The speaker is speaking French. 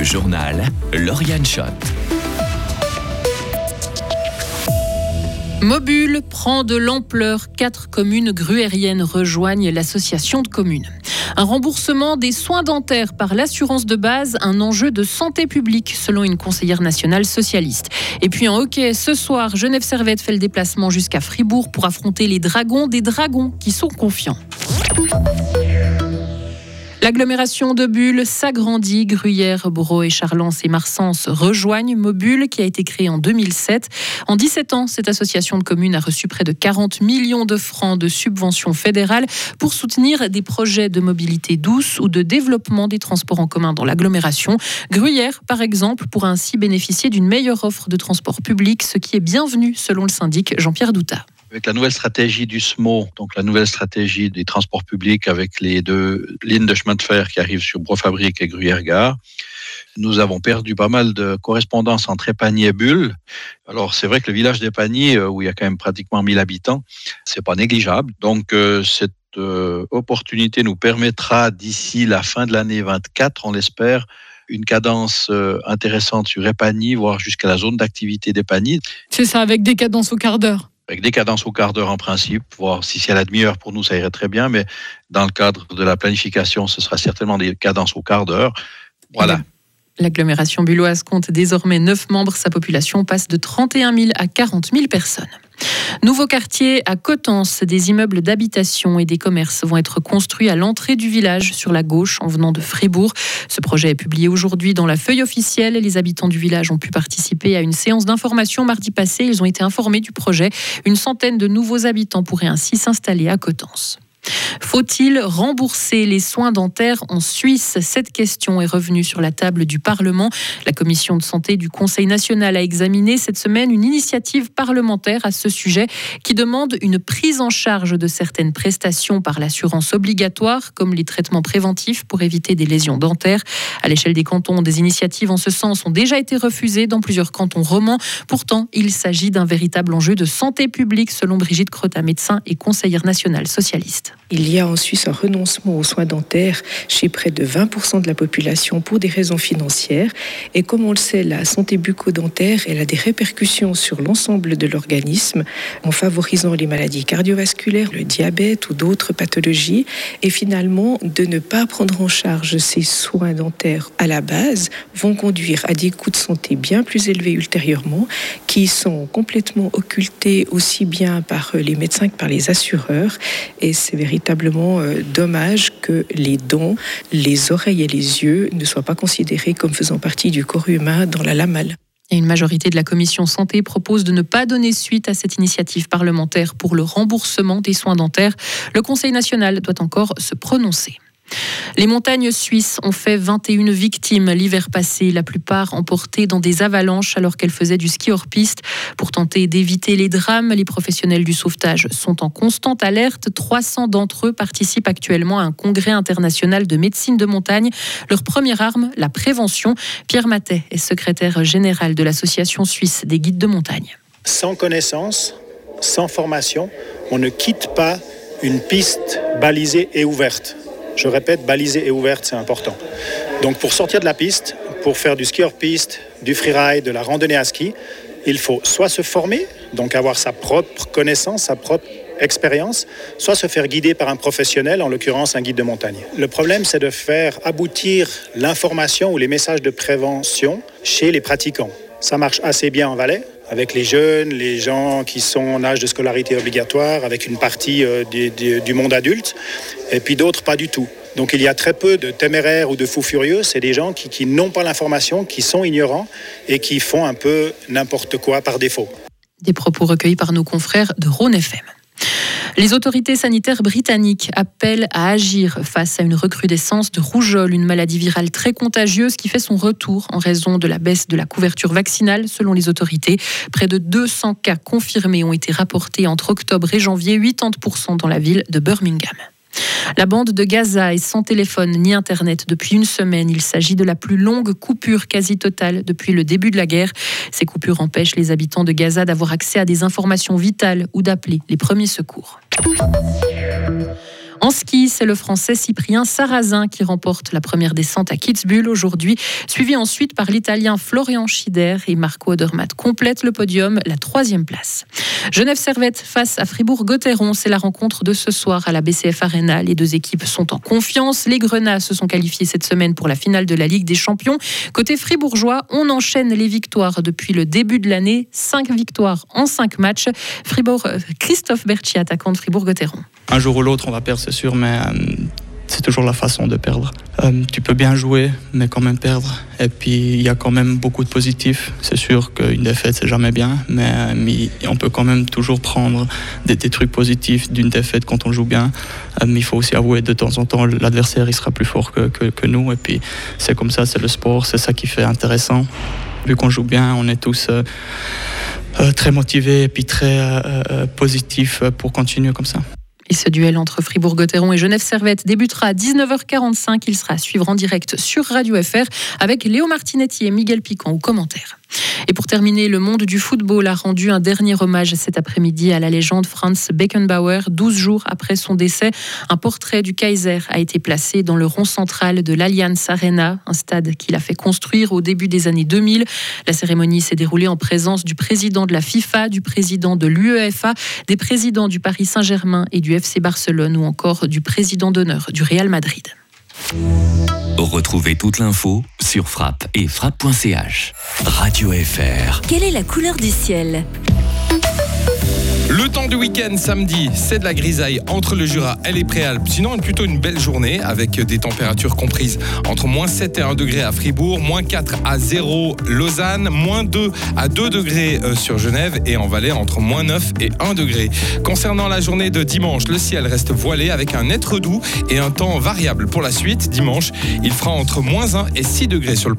Le journal Lauriane Schott. Mobule prend de l'ampleur. Quatre communes gruériennes rejoignent l'association de communes. Un remboursement des soins dentaires par l'assurance de base, un enjeu de santé publique, selon une conseillère nationale socialiste. Et puis en hockey, ce soir, Genève Servette fait le déplacement jusqu'à Fribourg pour affronter les dragons, des dragons qui sont confiants. L'agglomération de Bulle s'agrandit. Gruyère, Bro et Charlance et Marsens rejoignent Mobule, qui a été créé en 2007. En 17 ans, cette association de communes a reçu près de 40 millions de francs de subventions fédérales pour soutenir des projets de mobilité douce ou de développement des transports en commun dans l'agglomération. Gruyère, par exemple, pourra ainsi bénéficier d'une meilleure offre de transport public, ce qui est bienvenu selon le syndic Jean-Pierre Douta. Avec la nouvelle stratégie du SMO, donc la nouvelle stratégie des transports publics avec les deux lignes de chemin de fer qui arrivent sur Brofabrique et Gruyère-Gare, nous avons perdu pas mal de correspondance entre Épagny et Bulle. Alors, c'est vrai que le village d'Épagny, euh, où il y a quand même pratiquement 1000 habitants, c'est pas négligeable. Donc, euh, cette euh, opportunité nous permettra d'ici la fin de l'année 24, on l'espère, une cadence intéressante sur Épagny, voire jusqu'à la zone d'activité d'Épagny. C'est ça, avec des cadences au quart d'heure avec des cadences au quart d'heure en principe, voir si c'est à la demi-heure pour nous, ça irait très bien, mais dans le cadre de la planification, ce sera certainement des cadences au quart d'heure. Voilà. L'agglomération bulloise compte désormais 9 membres. Sa population passe de 31 000 à 40 000 personnes. Nouveau quartier à Cotence, des immeubles d'habitation et des commerces vont être construits à l'entrée du village sur la gauche en venant de Fribourg. Ce projet est publié aujourd'hui dans la feuille officielle. Les habitants du village ont pu participer à une séance d'information mardi passé. Ils ont été informés du projet. Une centaine de nouveaux habitants pourraient ainsi s'installer à Cotence. Faut-il rembourser les soins dentaires en Suisse? Cette question est revenue sur la table du Parlement. La commission de santé du Conseil national a examiné cette semaine une initiative parlementaire à ce sujet qui demande une prise en charge de certaines prestations par l'assurance obligatoire, comme les traitements préventifs pour éviter des lésions dentaires. À l'échelle des cantons, des initiatives en ce sens ont déjà été refusées dans plusieurs cantons romans. Pourtant, il s'agit d'un véritable enjeu de santé publique, selon Brigitte Crotta, médecin et conseillère nationale socialiste. Il y a en Suisse un renoncement aux soins dentaires chez près de 20% de la population pour des raisons financières. Et comme on le sait, la santé bucco-dentaire, elle a des répercussions sur l'ensemble de l'organisme en favorisant les maladies cardiovasculaires, le diabète ou d'autres pathologies. Et finalement, de ne pas prendre en charge ces soins dentaires à la base vont conduire à des coûts de santé bien plus élevés ultérieurement qui sont complètement occultés aussi bien par les médecins que par les assureurs. Et c'est véritablement euh, dommage que les dents, les oreilles et les yeux ne soient pas considérés comme faisant partie du corps humain dans la lamale. Et une majorité de la commission santé propose de ne pas donner suite à cette initiative parlementaire pour le remboursement des soins dentaires. Le Conseil national doit encore se prononcer. Les montagnes suisses ont fait 21 victimes l'hiver passé, la plupart emportées dans des avalanches alors qu'elles faisaient du ski hors piste. Pour tenter d'éviter les drames, les professionnels du sauvetage sont en constante alerte. 300 d'entre eux participent actuellement à un congrès international de médecine de montagne. Leur première arme, la prévention. Pierre Matet est secrétaire général de l'Association suisse des guides de montagne. Sans connaissance, sans formation, on ne quitte pas une piste balisée et ouverte. Je répète, balisée et ouverte, c'est important. Donc pour sortir de la piste, pour faire du ski hors piste, du freeride, de la randonnée à ski, il faut soit se former, donc avoir sa propre connaissance, sa propre expérience, soit se faire guider par un professionnel, en l'occurrence un guide de montagne. Le problème, c'est de faire aboutir l'information ou les messages de prévention chez les pratiquants. Ça marche assez bien en Valais, avec les jeunes, les gens qui sont en âge de scolarité obligatoire, avec une partie euh, du, monde adulte, et puis d'autres pas du tout. Donc il y a très peu de téméraires ou de fous furieux, c'est des gens qui, qui n'ont pas l'information, qui sont ignorants et qui font un peu n'importe quoi par défaut. Des propos recueillis par nos confrères de Rhône FM. Les autorités sanitaires britanniques appellent à agir face à une recrudescence de rougeole, une maladie virale très contagieuse qui fait son retour en raison de la baisse de la couverture vaccinale selon les autorités. Près de 200 cas confirmés ont été rapportés entre octobre et janvier, 80% dans la ville de Birmingham. La bande de Gaza est sans téléphone ni Internet depuis une semaine. Il s'agit de la plus longue coupure quasi totale depuis le début de la guerre. Ces coupures empêchent les habitants de Gaza d'avoir accès à des informations vitales ou d'appeler les premiers secours. En ski, c'est le Français Cyprien Sarrazin qui remporte la première descente à Kitzbühel aujourd'hui, suivi ensuite par l'Italien Florian Schieder et Marco Odermatt complète le podium, la troisième place. Genève Servette face à Fribourg-Gotteron, c'est la rencontre de ce soir à la BCF Arena. Les deux équipes sont en confiance. Les Grenats se sont qualifiés cette semaine pour la finale de la Ligue des Champions. Côté fribourgeois, on enchaîne les victoires depuis le début de l'année. Cinq victoires en cinq matchs. Fribourg, euh, Christophe Berchi, attaquant de Fribourg-Gotteron. Un jour ou l'autre, on va perdre, c'est sûr, mais euh, c'est toujours la façon de perdre. Euh, tu peux bien jouer, mais quand même perdre. Et puis, il y a quand même beaucoup de positifs. C'est sûr qu'une défaite, c'est jamais bien, mais, euh, on peut quand même toujours prendre des, des trucs positifs d'une défaite quand on joue bien. mais il faut aussi avouer de temps en temps, l'adversaire, il sera plus fort que, nous. Et puis, c'est comme ça, c'est le sport, c'est ça qui fait intéressant. Vu qu'on joue bien, on est tous très motivés et puis très positifs pour continuer comme ça. Et ce duel entre Fribourg-Gotteron et Genève-Servette débutera à 19h45. Il sera à suivre en direct sur Radio FR avec Léo Martinetti et Miguel Piquant aux commentaires. Et pour terminer, le monde du football a rendu un dernier hommage cet après-midi à la légende Franz Beckenbauer. 12 jours après son décès, un portrait du Kaiser a été placé dans le rond central de l'Allianz Arena, un stade qu'il a fait construire au début des années 2000. La cérémonie s'est déroulée en présence du président de la FIFA, du président de l'UEFA, des présidents du Paris Saint-Germain et du FC Barcelone ou encore du président d'honneur du Real Madrid. Retrouvez toute l'info sur frappe et frappe.ch. Radio FR. Quelle est la couleur du ciel? Le temps du week-end samedi, c'est de la grisaille entre le Jura et les Préalpes. Sinon, plutôt une belle journée avec des températures comprises entre moins 7 et 1 degré à Fribourg, moins 4 à 0 Lausanne, moins 2 à 2 degrés euh, sur Genève et en Valais entre moins 9 et 1 degré. Concernant la journée de dimanche, le ciel reste voilé avec un être doux et un temps variable pour la suite. Dimanche, il fera entre moins 1 et 6 degrés sur le